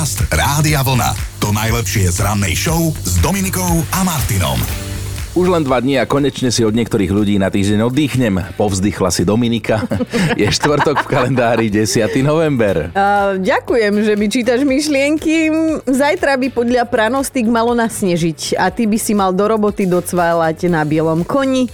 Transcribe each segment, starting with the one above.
Podcast Rádia Vlna. To najlepšie z rannej show s Dominikou a Martinom. Už len dva dní a konečne si od niektorých ľudí na týždeň oddychnem. Povzdychla si Dominika. Je štvrtok v kalendári 10. november. Uh, ďakujem, že mi čítaš myšlienky. Zajtra by podľa pranostik malo nasnežiť a ty by si mal do roboty docválať na bielom koni.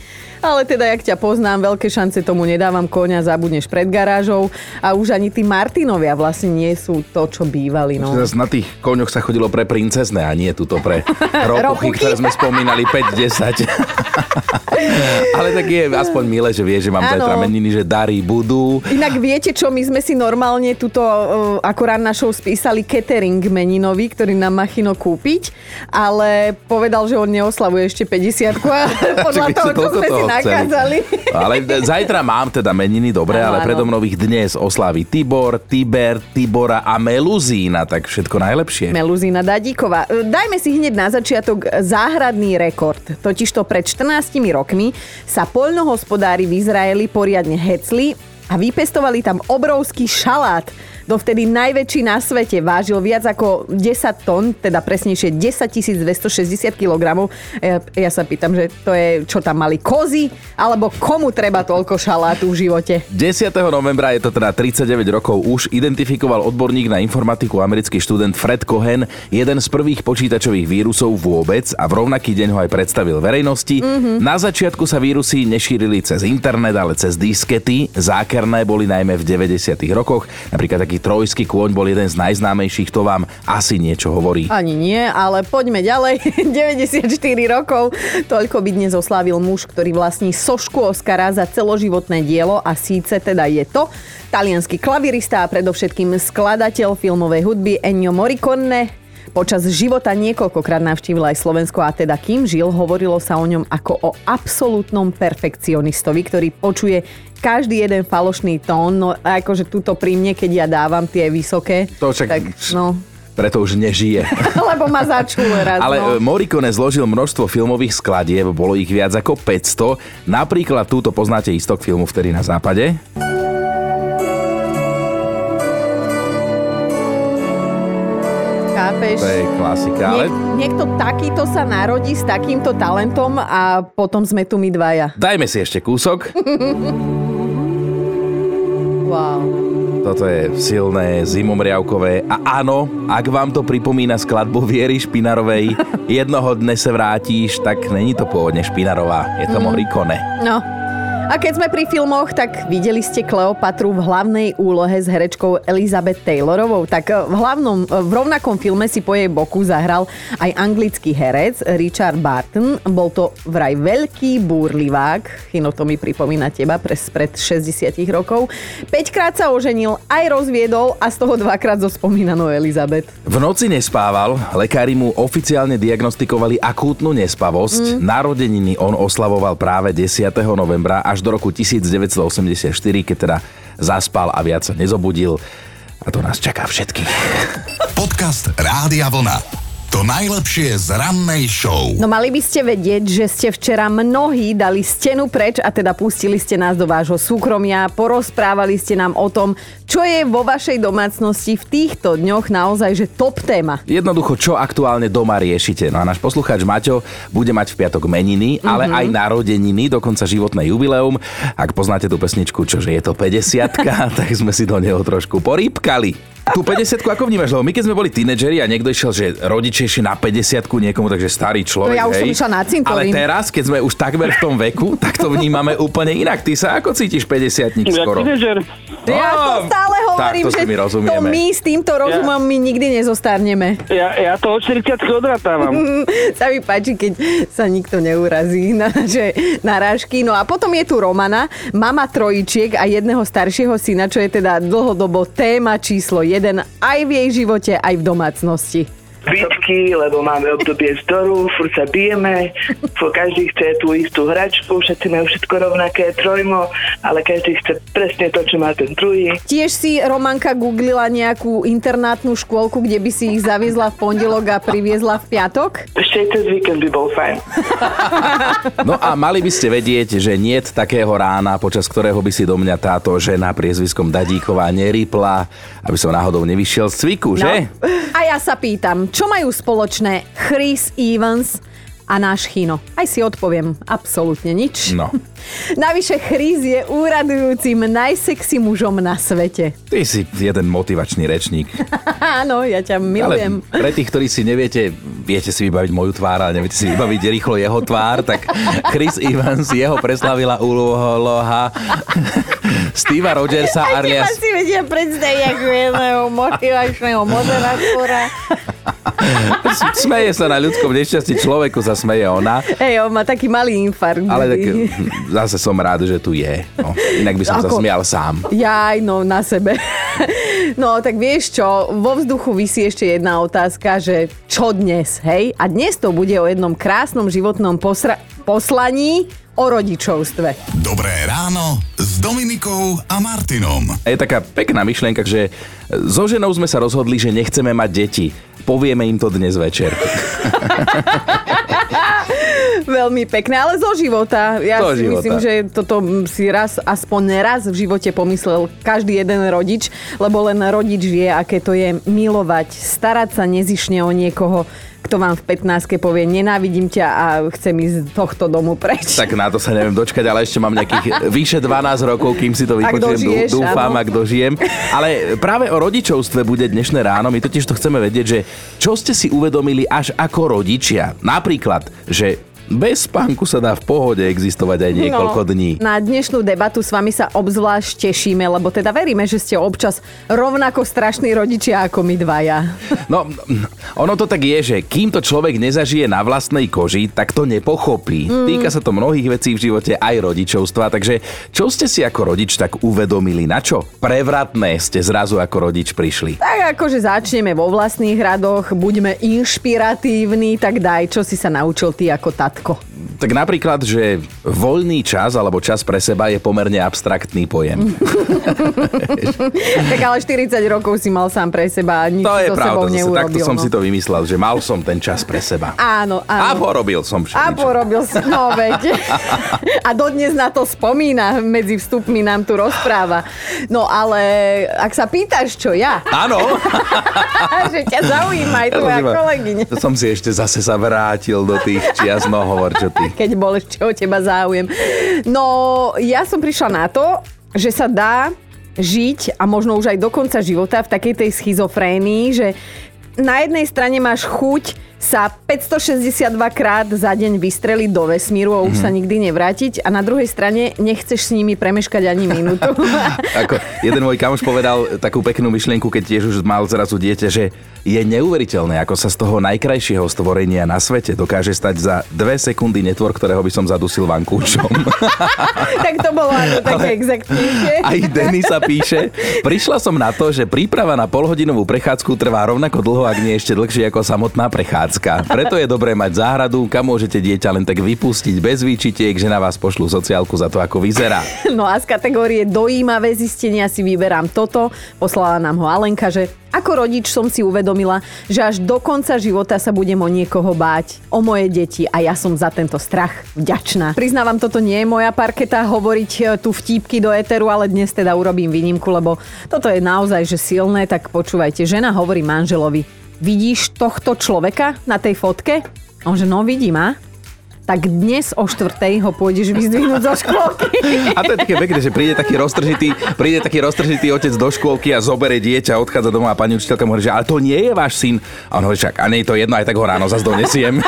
Ale teda, jak ťa poznám, veľké šance tomu nedávam koňa, zabudneš pred garážou a už ani tí Martinovia vlastne nie sú to, čo bývali. No. Zas na tých koňoch sa chodilo pre princezne a nie tuto pre ropuchy, ktoré sme spomínali 5-10. Ale tak je aspoň milé, že vie, že mám zajtra meniny, že dary budú. Inak viete čo, my sme si normálne tuto uh, akorát na show spísali catering meninový, ktorý nám má Chino kúpiť, ale povedal, že on neoslavuje ešte 50 a podľa toho, čo sme si chcem. nakázali. Ale zajtra mám teda meniny, dobre, ale predo mnou ich dnes oslávi Tibor, Tiber, Tibora a Meluzína, tak všetko najlepšie. Meluzína Dadíková. E, Dajme si hneď na začiatok záhradný rekord. Totižto pred 14 rokmi sa poľnohospodári v Izraeli poriadne hecli a vypestovali tam obrovský šalát. Dovtedy najväčší na svete vážil viac ako 10 tón, teda presnejšie 10 260 kg. Ja, ja sa pýtam, že to je, čo tam mali kozy, alebo komu treba toľko šalátu v živote? 10. novembra je to teda 39 rokov už identifikoval odborník na informatiku americký študent Fred Cohen jeden z prvých počítačových vírusov vôbec a v rovnaký deň ho aj predstavil verejnosti. Mm-hmm. Na začiatku sa vírusy nešírili cez internet, ale cez diskety. Zákerné boli najmä v 90. rokoch. Napríklad taký trojský kôň bol jeden z najznámejších, to vám asi niečo hovorí. Ani nie, ale poďme ďalej. 94 rokov. Toľko by dnes oslávil muž, ktorý vlastní sošku Oscara za celoživotné dielo a síce teda je to talianský klavirista a predovšetkým skladateľ filmovej hudby Ennio Morricone. Počas života niekoľkokrát navštívil aj Slovensko a teda kým žil, hovorilo sa o ňom ako o absolútnom perfekcionistovi, ktorý počuje každý jeden falošný tón, no akože túto pri mne, keď ja dávam tie vysoké, To však- tak no, Preto už nežije. lebo ma začul raz. Ale no. e, Morricone zložil množstvo filmových skladieb, bolo ich viac ako 500. Napríklad túto poznáte istok filmu Vtedy na západe. Chápeš? To je klasika, ale Niek- niekto takýto sa narodí s takýmto talentom a potom sme tu my dvaja. dajme si ešte kúsok. Wow. Toto je silné, zimomriavkové. A áno, ak vám to pripomína skladbu Viery Špinarovej, jednoho dne sa vrátíš, tak není to pôvodne Špinarová, je to Morricone. No. A keď sme pri filmoch, tak videli ste Kleopatru v hlavnej úlohe s herečkou Elizabeth Taylorovou. Tak v, hlavnom, v rovnakom filme si po jej boku zahral aj anglický herec Richard Barton. Bol to vraj veľký búrlivák, Chino to mi pripomína teba, pred 60 rokov. 5 krát sa oženil, aj rozviedol a z toho dvakrát zo spomínanou Elizabeth. V noci nespával, lekári mu oficiálne diagnostikovali akútnu nespavosť. Mm. Narodeniny on oslavoval práve 10. novembra až do roku 1984, keď teda zaspal a viac sa nezobudil. A to nás čaká všetkých. Podcast Rádia Vlna. To najlepšie z rannej show. No mali by ste vedieť, že ste včera mnohí dali stenu preč a teda pustili ste nás do vášho súkromia, porozprávali ste nám o tom, čo je vo vašej domácnosti v týchto dňoch naozaj že top téma. Jednoducho, čo aktuálne doma riešite. No a náš poslucháč Maťo bude mať v piatok meniny, mm-hmm. ale aj narodeniny, dokonca životné jubileum. Ak poznáte tú pesničku, čože je to 50 tak sme si do neho trošku porýpkali. Tú 50 ako vnímaš? Lebo my keď sme boli tínedžeri a niekto išiel, že rodičia išli na 50 niekomu, takže starý človek. No ja už som hej. išla na cintorín. Ale teraz, keď sme už takmer v tom veku, tak to vnímame úplne inak. Ty sa ako cítiš 50 Ja skoro? tínežer. Ja to stále hovorím, takto že si my rozumieme. to my s týmto rozumom my nikdy nezostarneme. Ja, ja to od 40 odratávam. sa mi páči, keď sa nikto neurazí na naše narážky. No a potom je tu Romana, mama trojičiek a jedného staršieho syna, čo je teda dlhodobo téma číslo jeden aj v jej živote, aj v domácnosti. Bitky, lebo máme obdobie zdoru, furt sa bijeme, furt každý chce tú istú hračku, všetci majú všetko rovnaké, trojmo, ale každý chce presne to, čo má ten druhý. Tiež si Romanka googlila nejakú internátnu škôlku, kde by si ich zaviezla v pondelok a priviezla v piatok? Ešte aj cez víkend by bol fajn. No a mali by ste vedieť, že nie takého rána, počas ktorého by si do mňa táto žena priezviskom Dadíková neripla, aby som náhodou nevyšiel z cviku, že? No. A ja sa pýtam, čo majú spoločné Chris Evans a náš Chino? Aj si odpoviem, absolútne nič. No. Navyše Chris je úradujúcim najsexy mužom na svete. Ty si jeden motivačný rečník. Áno, ja ťa milujem. Ale pre tých, ktorí si neviete, viete si vybaviť moju tvár, ale neviete si vybaviť rýchlo jeho tvár, tak Chris Evans, jeho preslavila úloha Steva Rogersa teba alias si vedia predstaviť ako jedného motivačného moderátora. Smeje sa na ľudskom nešťastí, človeku sa smeje ona. Hej, on má taký malý infarkt. Ale tak vždy. zase som rád, že tu je. No, inak by som sa Ako- smial sám. Jaj, no na sebe. No tak vieš čo, vo vzduchu vysí ešte jedna otázka, že čo dnes, hej? A dnes to bude o jednom krásnom životnom posra- poslaní o rodičovstve. Dobré ráno s Dominikou a Martinom. Je taká pekná myšlienka, že so ženou sme sa rozhodli, že nechceme mať deti. Povieme im to dnes večer. Veľmi pekné, ale zo života. Ja Zo si života. myslím, že toto si raz, aspoň raz v živote pomyslel každý jeden rodič, lebo len rodič vie, aké to je milovať, starať sa nezišne o niekoho, kto vám v 15 povie, nenávidím ťa a chcem ísť z tohto domu preč. Tak na to sa neviem dočkať, ale ešte mám nejakých vyše 12 rokov, kým si to vypočujem. Dúfam, áno. ak dožijem. Ale práve o rodičovstve bude dnešné ráno. My totiž to chceme vedieť, že čo ste si uvedomili až ako rodičia. Napríklad, že bez spánku sa dá v pohode existovať aj niekoľko dní. Na dnešnú debatu s vami sa obzvlášť tešíme, lebo teda veríme, že ste občas rovnako strašní rodičia ako my dvaja. No, ono to tak je, že kým to človek nezažije na vlastnej koži, tak to nepochopí. Mm. Týka sa to mnohých vecí v živote, aj rodičovstva. Takže čo ste si ako rodič tak uvedomili? Na čo? Prevratné ste zrazu ako rodič prišli. Tak akože začneme vo vlastných radoch, buďme inšpiratívni, tak daj, čo si sa naučil ty ako rzadko. Tak napríklad, že voľný čas alebo čas pre seba je pomerne abstraktný pojem. tak ale 40 rokov si mal sám pre seba a nič To je so sebou pravda, zase neurobil. takto som no. si to vymyslel, že mal som ten čas pre seba. Áno, A áno. porobil som A všeličo. porobil si, no veď. A dodnes na to spomína, medzi vstupmi nám tu rozpráva. No ale ak sa pýtaš, čo ja, Áno. že ťa zaujíma aj Ja som tvoja kolegyňa. Som si ešte zase sa vrátil do tých čias, no hovor, čo ty. keď bol ešte o teba záujem. No, ja som prišla na to, že sa dá žiť a možno už aj do konca života v takej tej schizofrénii, že na jednej strane máš chuť sa 562 krát za deň vystreliť do vesmíru a už sa nikdy nevrátiť a na druhej strane nechceš s nimi premeškať ani minútu. Ako jeden môj kamoš povedal takú peknú myšlienku, keď tiež už mal zrazu dieťa, že je neuveriteľné, ako sa z toho najkrajšieho stvorenia na svete dokáže stať za dve sekundy netvor, ktorého by som zadusil vankúšom. tak to bolo ako také exaktnejšie. Aj Denisa píše, prišla som na to, že príprava na polhodinovú prechádzku trvá rovnako dlho, ak nie ešte dlhšie ako samotná prechádzka. Preto je dobré mať záhradu, kam môžete dieťa len tak vypustiť bez výčitiek, že na vás pošlú sociálku za to, ako vyzerá. No a z kategórie dojímavé zistenia si vyberám toto. Poslala nám ho Alenka, že ako rodič som si uvedomila, že až do konca života sa budem o niekoho báť, o moje deti a ja som za tento strach vďačná. Priznávam, toto nie je moja parketa hovoriť e, tu vtípky do éteru, ale dnes teda urobím výnimku, lebo toto je naozaj že silné, tak počúvajte. Žena hovorí manželovi, vidíš tohto človeka na tej fotke? On no vidím, a? Tak dnes o štvrtej ho pôjdeš vyzdvihnúť zo škôlky. A to je také pekné, že príde taký roztržitý, príde taký roztržitý otec do škôlky a zobere dieťa, odchádza domov a pani učiteľka mu hovorí, že ale to nie je váš syn. A on hovorí, však, a nie je to jedno, aj tak ho ráno zase donesiem.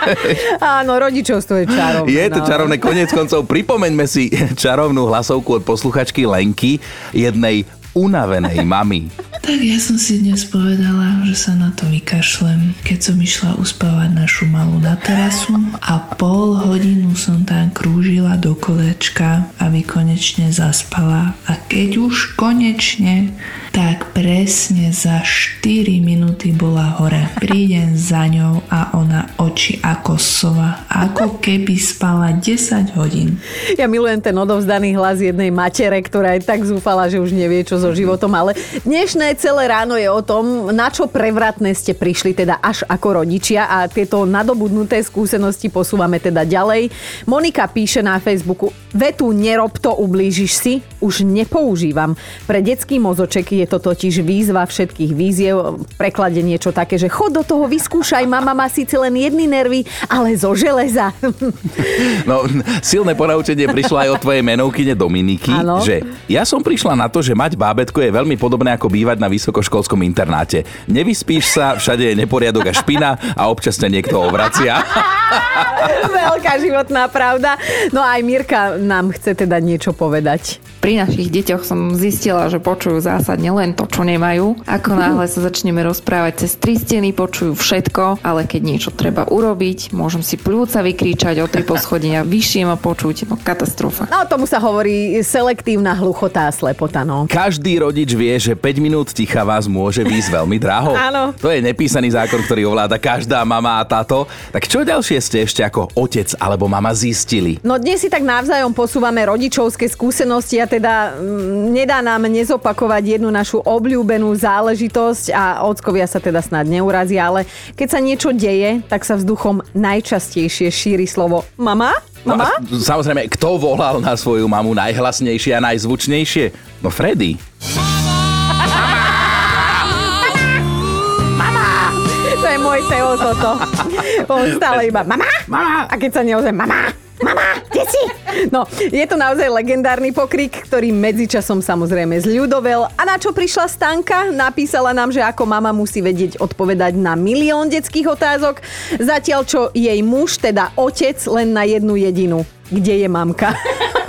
Áno, rodičovstvo je čarovné. Je to no. čarovné, konec koncov. Pripomeňme si čarovnú hlasovku od posluchačky Lenky, jednej unavenej mamy. Tak ja som si dnes povedala, že sa na to vykašlem, keď som išla uspávať našu malú na terasu a pol hodinu som tam krúžila do kolečka, aby konečne zaspala. A keď už konečne tak presne za 4 minúty bola hore. Prídem za ňou a ona oči ako sova, ako keby spala 10 hodín. Ja milujem ten odovzdaný hlas jednej matere, ktorá je tak zúfala, že už nevie, čo so životom, ale dnešné celé ráno je o tom, na čo prevratné ste prišli teda až ako rodičia a tieto nadobudnuté skúsenosti posúvame teda ďalej. Monika píše na Facebooku, vetu nerob to, ublížiš si, už nepoužívam. Pre detský mozoček je to totiž výzva všetkých víziev, v preklade niečo také, že chod do toho, vyskúšaj, mama má síce len jedny nervy, ale zo železa. No, silné ponaučenie prišlo aj od tvojej menovkyne Dominiky, Áno. že ja som prišla na to, že mať bábetko je veľmi podobné ako bývať na vysokoškolskom internáte. Nevyspíš sa, všade je neporiadok a špina a občas ťa niekto obracia. Veľká životná pravda. No a aj Mirka nám chce teda niečo povedať. Pri našich deťoch som zistila, že počujú zásadne len to, čo nemajú. Ako náhle sa začneme rozprávať cez tri steny, počujú všetko, ale keď niečo treba urobiť, môžem si pľúca vykričať o tri poschodenia vyššie ma počuť, no katastrofa. No tomu sa hovorí selektívna hluchotá slepota, no. Každý rodič vie, že 5 minút ticha vás môže výjsť veľmi draho. Áno. To je nepísaný zákon, ktorý ovláda každá mama a táto. Tak čo ďalšie ste ešte ako otec alebo mama zistili? No dnes si tak navzájom posúvame rodičovské skúsenosti a teda mm, nedá nám nezopakovať jednu našu obľúbenú záležitosť a ockovia sa teda snad neurazia, ale keď sa niečo deje, tak sa vzduchom najčastejšie šíri slovo mama? No Mama? a samozrejme, kto volal na svoju mamu najhlasnejšie a najzvučnejšie? No Freddy. Môj Teo toto. On stále iba mama? Mama? A keď sa neozve mama? Mama, kde si? No, je to naozaj legendárny pokrik, ktorý medzičasom samozrejme zľudovel. A na čo prišla Stanka? Napísala nám, že ako mama musí vedieť odpovedať na milión detských otázok, zatiaľ čo jej muž, teda otec, len na jednu jedinú. Kde je mamka?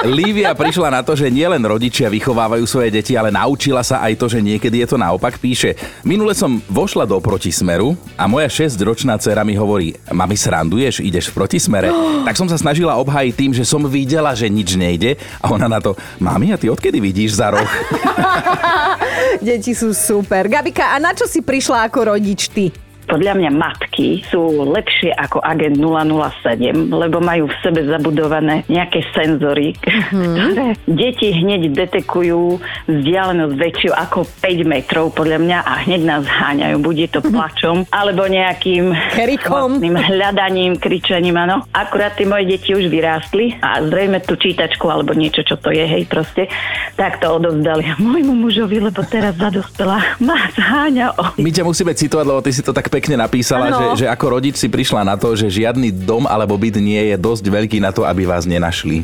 Lívia prišla na to, že nielen rodičia vychovávajú svoje deti, ale naučila sa aj to, že niekedy je to naopak. Píše, minule som vošla do protismeru a moja 6-ročná dcera mi hovorí, mami sranduješ, ideš v protismere? tak som sa snažila obhájiť tým, že som videla, že nič nejde a ona na to, mami, a ty odkedy vidíš za roh? Deti sú super. Gabika, a na čo si prišla ako rodič ty? Podľa mňa matky sú lepšie ako agent 007, lebo majú v sebe zabudované nejaké senzory, ktoré deti hneď detekujú vzdialenosť väčšiu ako 5 metrov podľa mňa a hneď nás háňajú. Buď je to plačom, alebo nejakým Kerikom. hľadaním, kričaním, áno. Akurát tie moje deti už vyrástli a zrejme tú čítačku alebo niečo, čo to je, hej, proste, tak to odovzdali môjmu mužovi, lebo teraz zadospela ma zháňa My ťa musíme citovať, lebo ty si to tak pekne napísala, že, že ako rodič si prišla na to, že žiadny dom alebo byt nie je dosť veľký na to, aby vás nenašli.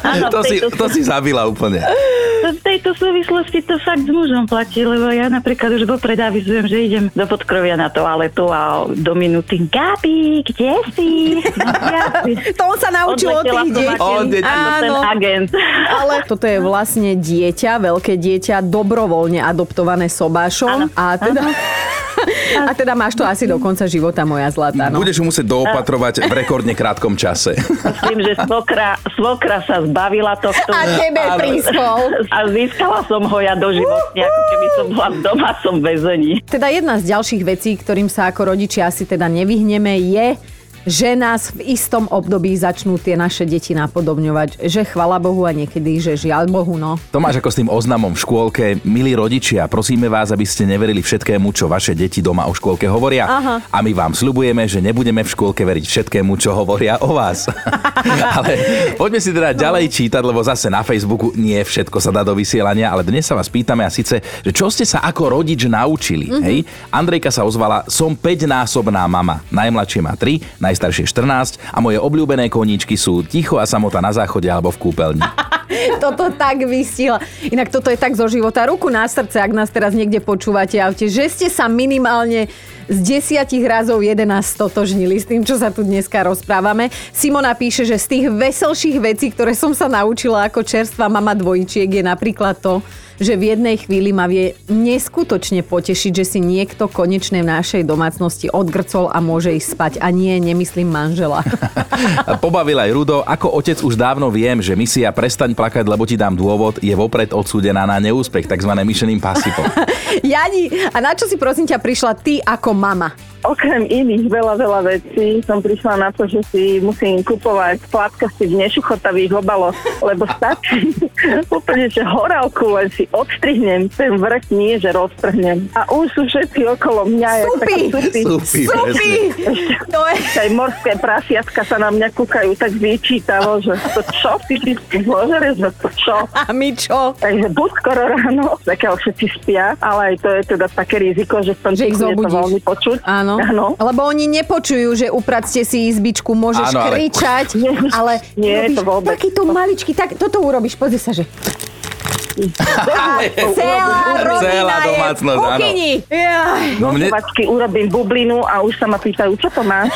Áno, to, si, to si zabila úplne. V tejto súvislosti to fakt s mužom platí, lebo ja napríklad už vopred avizujem, že idem do podkrovia na toaletu a do minúty Gabi, kde si? To on sa naučil od tých detí. Od detí. Áno. agent. Ale toto je vlastne dieťa, veľké dieťa, dobrovoľne adoptované sobášom. Áno. A teda, a teda máš to asi do konca života, moja zlatá. No. Budeš ho musieť doopatrovať v rekordne krátkom čase. Myslím, že svokra, svokra sa zbavila tohto. A tebe a, prischol. a získala som ho ja do životne, ako keby som bola v domácom väzení. Teda jedna z ďalších vecí, ktorým sa ako rodičia asi teda nevyhneme, je že nás v istom období začnú tie naše deti napodobňovať. Že chvala Bohu a niekedy, že žiaľ Bohu, no. Tomáš ako s tým oznamom v škôlke. Milí rodičia, prosíme vás, aby ste neverili všetkému, čo vaše deti doma o škôlke hovoria. Aha. A my vám slubujeme, že nebudeme v škôlke veriť všetkému, čo hovoria o vás. ale poďme si teda ďalej čítať, lebo zase na Facebooku nie všetko sa dá do vysielania, ale dnes sa vás pýtame a síce, že čo ste sa ako rodič naučili. Mhm. Hej? Andrejka sa ozvala, som 5-násobná mama. Najmladšie má 3, najstaršie 14 a moje obľúbené koníčky sú ticho a samota na záchode alebo v kúpeľni. Toto tak vystihla. Inak toto je tak zo života. Ruku na srdce, ak nás teraz niekde počúvate aute, že ste sa minimálne z desiatich razov 11 stotožnili s tým, čo sa tu dneska rozprávame. Simona píše, že z tých veselších vecí, ktoré som sa naučila ako čerstvá mama dvojčiek, je napríklad to, že v jednej chvíli ma vie neskutočne potešiť, že si niekto konečne v našej domácnosti odgrcol a môže ísť spať. A nie, nemyslím manžela. Pobavil aj Rudo, ako otec už dávno viem, že misia Prestaň plakať, lebo ti dám dôvod je vopred odsúdená na neúspech, tzv. Mission Impossible. Jani, a na čo si prosím ťa prišla ty ako mama? Okrem iných veľa, veľa vecí som prišla na to, že si musím kupovať plátkasti v nešuchotavých obaloch, lebo stačí úplne, že horálku len si odstrihnem, ten vrch nie, že roztrhnem. A už sú všetci okolo mňa. Supy! supy. Supy, Supy! To je... Aj morské prasiatka sa na mňa kúkajú tak vyčítavo, že to čo, ty si zložere, že to čo. A my čo? Takže buď skoro ráno, takiaľ všetci spia, ale aj to je teda také riziko, že v tom Že ich je to veľmi počuť. Áno. Áno. Lebo oni nepočujú, že upracte si izbičku, môžeš Áno, ale- kričať, ale nie, to vôbec. takýto maličký, tak toto urobíš, pozri sa, že celá rodina Celá je v domácnosť, kuchyni. No mne, urobím bublinu a už sa ma pýtajú, čo to máš?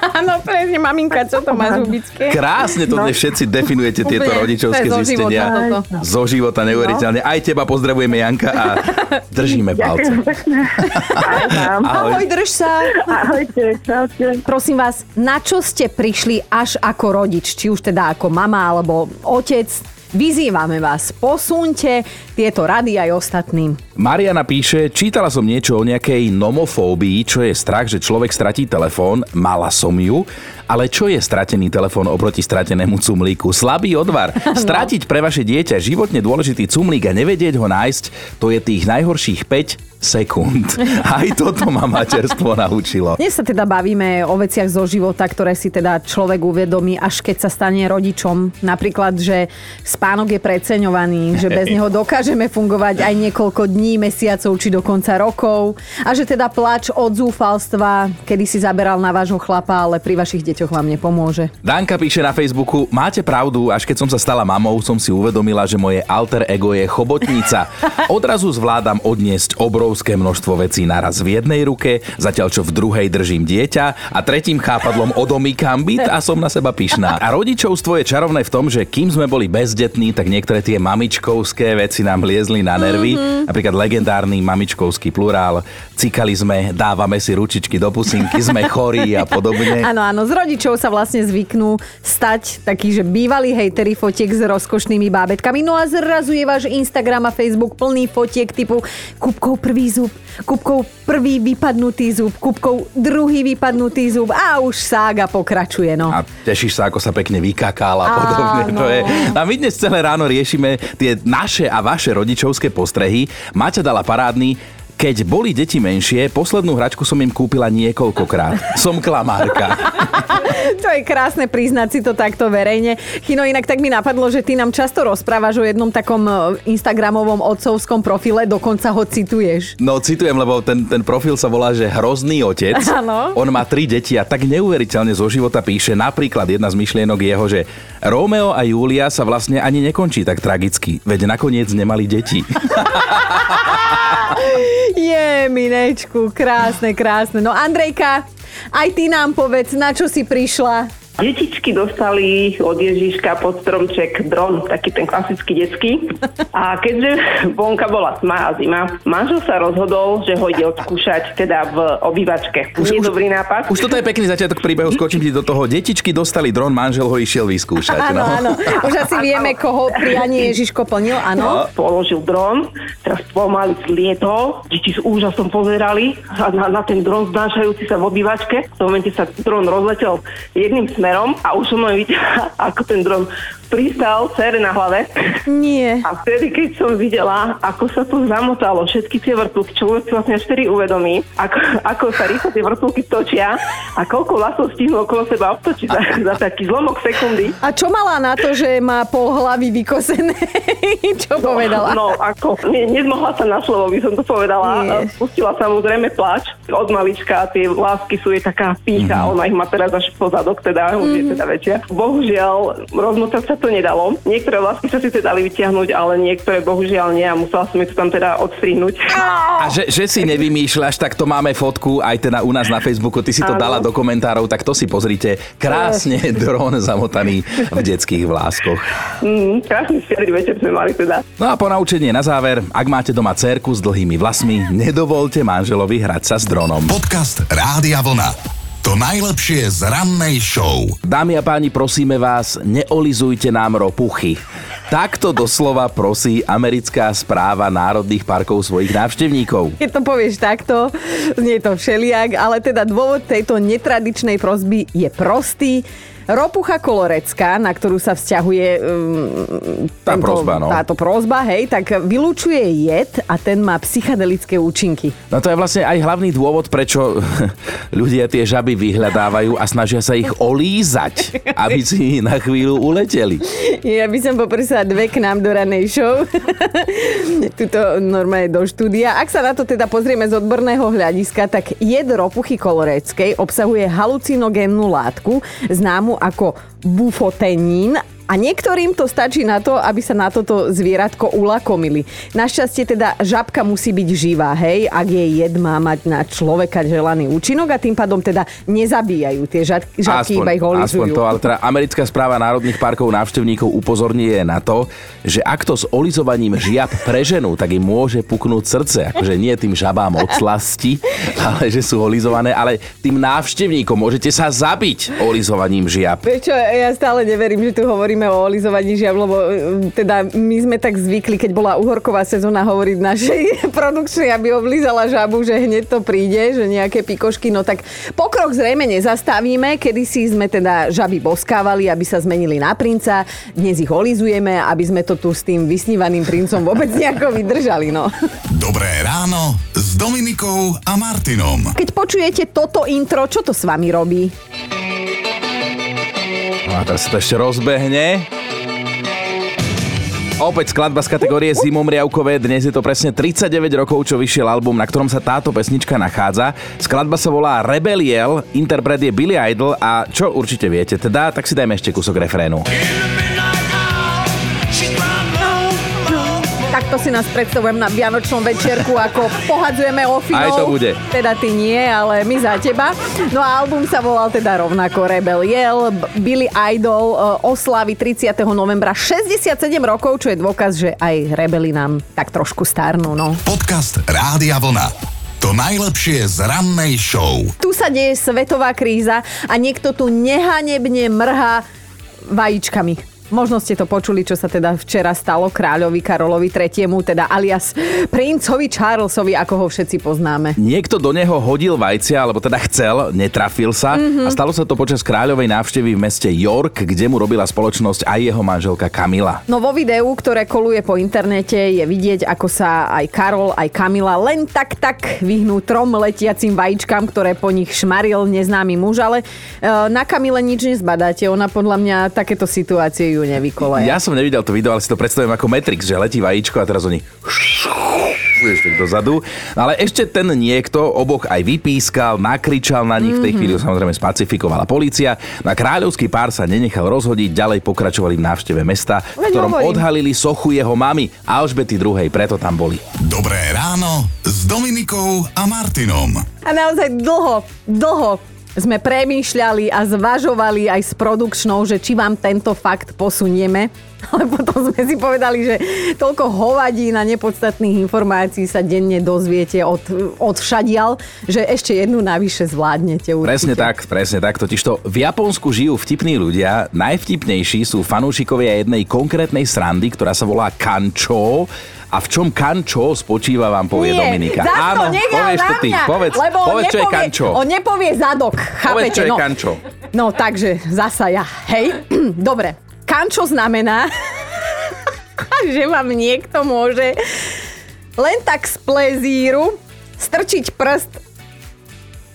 Áno, presne, maminka, čo to má zubické? krásne to dnes všetci definujete tieto rodičovské zo zistenia. života toto. Zo života neuveriteľne. Aj teba pozdravujeme Janka a držíme palce. Ahoj, drž sa. Ahojte, čaute. Prosím vás, na čo ste prišli až ako rodič? Či už teda ako mama alebo otec? Vyzývame vás, posunte tieto rady aj ostatným. Mariana píše, čítala som niečo o nejakej nomofóbii, čo je strach, že človek stratí telefón, mala som ju, ale čo je stratený telefón oproti stratenému cumlíku? Slabý odvar. Stratiť pre vaše dieťa životne dôležitý cumlík a nevedieť ho nájsť, to je tých najhorších 5 sekúnd. Aj toto ma materstvo naučilo. Dnes sa teda bavíme o veciach zo života, ktoré si teda človek uvedomí, až keď sa stane rodičom. Napríklad, že spánok je preceňovaný, že bez neho dokážeme fungovať aj niekoľko dní, mesiacov či dokonca rokov. A že teda plač od zúfalstva, kedy si zaberal na vášho chlapa, ale pri vašich deťoch vám nepomôže. Danka píše na Facebooku, máte pravdu, až keď som sa stala mamou, som si uvedomila, že moje alter ego je chobotnica. Odrazu zvládam odniesť obrovské množstvo vecí naraz v jednej ruke, zatiaľ čo v druhej držím dieťa a tretím chápadlom odomýkam byt a som na seba pyšná. A rodičovstvo je čarovné v tom, že kým sme boli bezdetní, tak niektoré tie mamičkovské veci nám liezli na nervy. Mm-hmm. Napríklad legendárny mamičkovský plurál, cikali sme, dávame si ručičky do pusinky, sme chorí a podobne. Áno, áno, z rodičov sa vlastne zvyknú stať takí, že bývalí hejteri fotiek s rozkošnými bábetkami. No a zrazu je váš Instagram a Facebook plný fotiek typu Kupkov prvý zub, Kupkov prvý vypadnutý zub, Kupkov druhý vypadnutý zub a už sága pokračuje, no. A tešíš sa, ako sa pekne vykakal a podobne. Áno. To je. A my dnes celé ráno riešime tie naše a vaše rodičovské postrehy. Maťa dala parádny keď boli deti menšie, poslednú hračku som im kúpila niekoľkokrát. Som klamárka. To je krásne priznať si to takto verejne. Chino, inak tak mi napadlo, že ty nám často rozprávaš o jednom takom e, Instagramovom otcovskom profile, dokonca ho cituješ. No citujem, lebo ten, ten profil sa volá, že Hrozný otec. Áno. On má tri deti a tak neuveriteľne zo života píše. Napríklad jedna z myšlienok je jeho, že Rómeo a Júlia sa vlastne ani nekončí tak tragicky, veď nakoniec nemali deti. Minečku, krásne, krásne. No Andrejka, aj ty nám povedz, na čo si prišla? Detičky dostali od Ježiška pod stromček dron, taký ten klasický detský. A keďže vonka bola tma a zima, manžel sa rozhodol, že ho ide odskúšať teda v obývačke. Už, Nie je dobrý nápad. Už toto je pekný začiatok príbehu, skočím ti do toho. Detičky dostali dron, manžel ho išiel vyskúšať. Áno, no. áno. Už asi vieme, koho prianie Ježiško plnil, áno. Položil dron, teraz pomaly lietol, deti s úžasom pozerali a na, na ten dron znášajúci sa v obývačke. V momente sa dron rozletel jedným smerom a už som len videla, ako ten dron pristal cere na hlave. Nie. A vtedy, keď som videla, ako sa to zamotalo, všetky tie vrtulky, človek si vlastne až vtedy uvedomí, ako, ako sa rýchlo tie vrtulky točia a koľko vlasov stihnú okolo seba obtočiť za, za taký zlomok sekundy. A čo mala na to, že má pol hlavy vykosené? čo povedala? No, ako, ne, nezmohla sa na slovo, by som to povedala. Nie. Pustila samozrejme plač. Od malička tie lásky sú jej taká pícha, mm-hmm. ona ich má teraz až po zadok, teda už je teda väčšia. Bohužiaľ, rozmotať sa to nedalo. Niektoré vlasky sa síce dali vytiahnuť, ale niektoré bohužiaľ nie a musela som ich tam teda odstrihnúť. A že, že si nevymýšľaš, tak to máme fotku aj teda u nás na Facebooku, ty si to Áno. dala do komentárov, tak to si pozrite. Krásne dron zamotaný v detských vláskoch. Mm, krásny štedrý večer sme mali teda. No a ponaučenie na záver, ak máte doma cerku s dlhými vlasmi, nedovolte manželovi hrať sa s dronom. Podcast Rádia Vlna. To najlepšie z rannej show. Dámy a páni, prosíme vás, neolizujte nám ropuchy. Takto doslova prosí americká správa národných parkov svojich návštevníkov. Keď to povieš takto, znie to všeliak, ale teda dôvod tejto netradičnej prosby je prostý. Ropucha kolorecká, na ktorú sa vzťahuje um, Tá prosba, no. táto prosba, hej, tak vylúčuje jed a ten má psychedelické účinky. No to je vlastne aj hlavný dôvod, prečo ľudia tie žaby vyhľadávajú a snažia sa ich olízať, aby si na chvíľu uleteli. Ja by som poprosila dve k nám do ranej show. Tuto normálne do štúdia. Ak sa na to teda pozrieme z odborného hľadiska, tak jed ropuchy koloreckej obsahuje halucinogénnu látku, známu ako bufotenín a niektorým to stačí na to, aby sa na toto zvieratko ulakomili. Našťastie teda žabka musí byť živá, hej, ak jej jed má mať na človeka želaný účinok a tým pádom teda nezabíjajú tie žab- žabky, iba ich aspoň olizujú. to, ale teda americká správa národných parkov návštevníkov upozorňuje na to, že ak to s olizovaním žiab preženú, tak im môže puknúť srdce. Akože nie tým žabám od slasti, ale že sú olizované, ale tým návštevníkom môžete sa zabiť olizovaním žiab. Vieš čo, ja stále neverím, že tu hovoríme o olizovaní žiab, lebo e, teda my sme tak zvykli, keď bola uhorková sezóna hovoriť našej produkčnej, aby oblízala žabu, že hneď to príde, že nejaké pikošky, no tak pokrok zrejme nezastavíme, kedysi sme teda žaby boskávali, aby sa zmenili na princa, dnes ich olizujeme, aby sme to tu s tým vysnívaným princom vôbec nejako vydržali, no. Dobré ráno s Dominikou a Martinom. Keď počujete toto intro, čo to s vami robí? No a teraz sa to ešte rozbehne. Opäť skladba z kategórie Zimomriavkové. Dnes je to presne 39 rokov, čo vyšiel album, na ktorom sa táto pesnička nachádza. Skladba sa volá Rebeliel, interpret je Billy Idol a čo určite viete, teda, tak si dajme ešte kúsok refrénu. Takto si nás predstavujem na Vianočnom večerku, ako pohadzujeme ofinou. Aj to bude. Teda ty nie, ale my za teba. No a album sa volal teda rovnako Rebel Yell. Billy Idol e, oslaví 30. novembra 67 rokov, čo je dôkaz, že aj rebeli nám tak trošku starnú. No. Podcast Rádia Vlna. To najlepšie z rannej show. Tu sa deje svetová kríza a niekto tu nehanebne mrhá vajíčkami. Možno ste to počuli, čo sa teda včera stalo kráľovi Karolovi III, teda alias princovi Charlesovi, ako ho všetci poznáme. Niekto do neho hodil vajcia, alebo teda chcel, netrafil sa mm-hmm. a stalo sa to počas kráľovej návštevy v meste York, kde mu robila spoločnosť aj jeho manželka Kamila. No vo videu, ktoré koluje po internete, je vidieť, ako sa aj Karol, aj Kamila len tak tak vyhnú trom letiacim vajíčkam, ktoré po nich šmaril neznámy muž, ale e, na Kamile nič nezbadáte. Ona podľa mňa takéto situácie ju nevykoleje. Ja som nevidel to video, ale si to predstavujem ako Matrix, že letí vajíčko a teraz oni tak dozadu. No ale ešte ten niekto oboch aj vypískal, nakričal na nich, v tej chvíli ho samozrejme spacifikovala polícia. Na kráľovský pár sa nenechal rozhodiť, ďalej pokračovali v návšteve mesta, v ktorom hovorím. odhalili sochu jeho mamy Alžbety II, preto tam boli. Dobré ráno s Dominikou a Martinom. A naozaj dlho, dlho sme premýšľali a zvažovali aj s produkčnou, že či vám tento fakt posunieme. Ale potom sme si povedali, že toľko hovadí na nepodstatných informácií sa denne dozviete od, od všadial, že ešte jednu navyše zvládnete určite. Presne tak, presne tak. Totižto v Japonsku žijú vtipní ľudia. Najvtipnejší sú fanúšikovia jednej konkrétnej srandy, ktorá sa volá kančo. A v čom kančo spočíva, vám povie Nie, Dominika. Áno, povieš to ty. Povedz, lebo povedz čo je nepovie- kančo. On nepovie zadok, chápete? Povedz, čo je no. kančo. No takže, zasa ja. Hej, dobre. Kančo znamená, že vám niekto môže len tak z plezíru strčiť prst.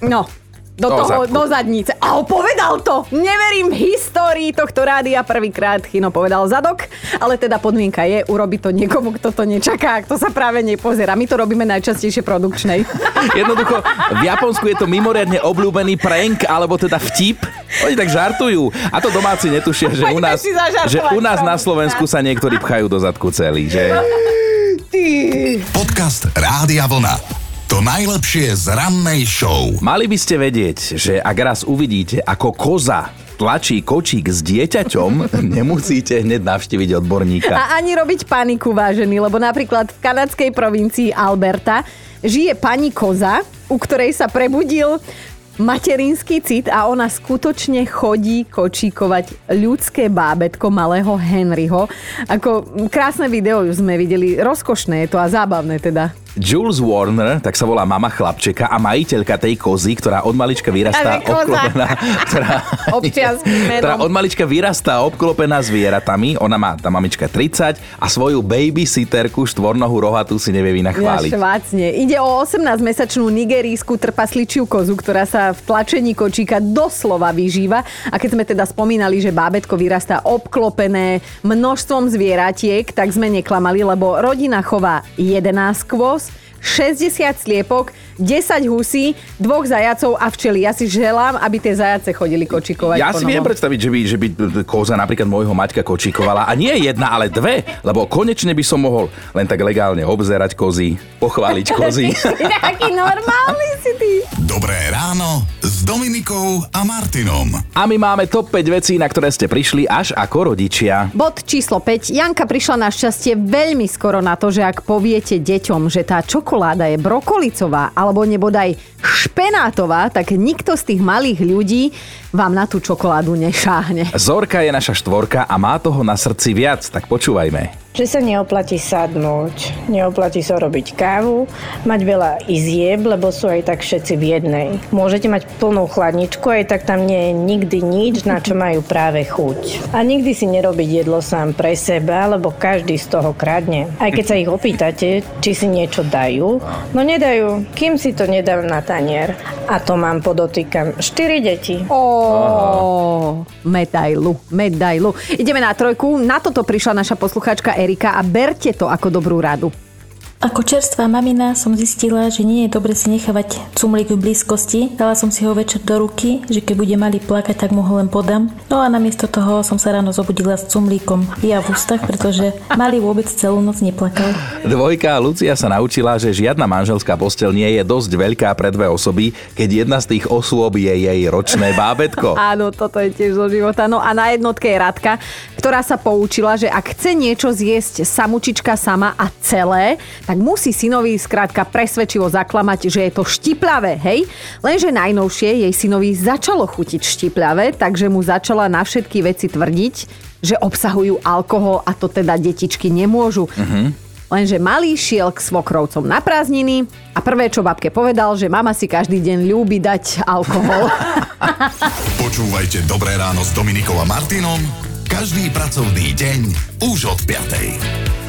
No, do, Do toho, zadku. do zadnice. A povedal to! Neverím v histórii tohto rádia. Prvýkrát Chino povedal zadok, ale teda podmienka je urobiť to niekomu, kto to nečaká, kto sa práve nepozerá. My to robíme najčastejšie produkčnej. Jednoducho, v Japonsku je to mimoriadne obľúbený prank, alebo teda vtip. Oni tak žartujú. A to domáci netušia, že u nás, že u nás na Slovensku sa niektorí pchajú do zadku celý, že? Podcast Rádia Vlna. To najlepšie z rannej show. Mali by ste vedieť, že ak raz uvidíte, ako koza tlačí kočík s dieťaťom, nemusíte hneď navštíviť odborníka. A ani robiť paniku, vážený, lebo napríklad v kanadskej provincii Alberta žije pani koza, u ktorej sa prebudil materinský cit a ona skutočne chodí kočíkovať ľudské bábetko malého Henryho. Ako krásne video sme videli, rozkošné je to a zábavné teda. Jules Warner, tak sa volá mama chlapčeka a majiteľka tej kozy, ktorá od malička vyrastá obklopená... Ktorá, ktorá od malička vyrastá obklopená zvieratami. Ona má, tá mamička 30 a svoju babysitterku štvornohu rohatú si nevie Ja vynachváliť. švácne. Ide o 18-mesačnú nigerijskú trpasličiu kozu, ktorá sa v tlačení kočíka doslova vyžíva. A keď sme teda spomínali, že bábetko vyrastá obklopené množstvom zvieratiek, tak sme neklamali, lebo rodina chová 11 kvôz, 60 sliepok, 10 husí, dvoch zajacov a včely. Ja si želám, aby tie zajace chodili kočikovať. Ja si viem novom. predstaviť, že by, že by koza napríklad môjho Maťka kočíkovala. A nie jedna, ale dve. Lebo konečne by som mohol len tak legálne obzerať kozy, pochváliť kozy. Taký normálny si ty. Dobré ráno s Dominikou a Martinom. A my máme top 5 vecí, na ktoré ste prišli až ako rodičia. Bod číslo 5. Janka prišla na šťastie veľmi skoro na to, že ak poviete deťom, že tá čokoláda je brokolicová alebo nebodaj špenátová, tak nikto z tých malých ľudí vám na tú čokoládu nešáhne. Zorka je naša štvorka a má toho na srdci viac, tak počúvajme. Že sa neoplatí sadnúť, neoplatí sa robiť kávu, mať veľa izieb, lebo sú aj tak všetci v jednej. Môžete mať plnú chladničku, aj tak tam nie je nikdy nič, na čo majú práve chuť. A nikdy si nerobiť jedlo sám pre seba, lebo každý z toho kradne. Aj keď sa ich opýtate, či si niečo dajú, no nedajú, kým si to nedajú na tanier. A to mám podotýkam 4 deti. Ó, medailu, medailu. Ideme na trojku. Na toto prišla naša poslucháčka Erika a berte to ako dobrú radu. Ako čerstvá mamina som zistila, že nie je dobre si nechávať cumlík v blízkosti. Dala som si ho večer do ruky, že keď bude malý plakať, tak mu ho len podám. No a namiesto toho som sa ráno zobudila s cumlíkom ja v ústach, pretože malý vôbec celú noc neplakal. Dvojka Lucia sa naučila, že žiadna manželská postel nie je dosť veľká pre dve osoby, keď jedna z tých osôb je jej ročné bábetko. Áno, toto je tiež zo života. No a na jednotke je Radka, ktorá sa poučila, že ak chce niečo zjesť samučička sama a celé, tak musí synovi skrátka presvedčivo zaklamať, že je to štiplavé, hej? Lenže najnovšie jej synovi začalo chutiť štiplavé, takže mu začala na všetky veci tvrdiť, že obsahujú alkohol a to teda detičky nemôžu. Lenže malý šiel k svokrovcom na prázdniny a prvé, čo babke povedal, že mama si každý deň ľúbi dať alkohol. Počúvajte Dobré ráno s Dominikou a Martinom každý pracovný deň už od 5.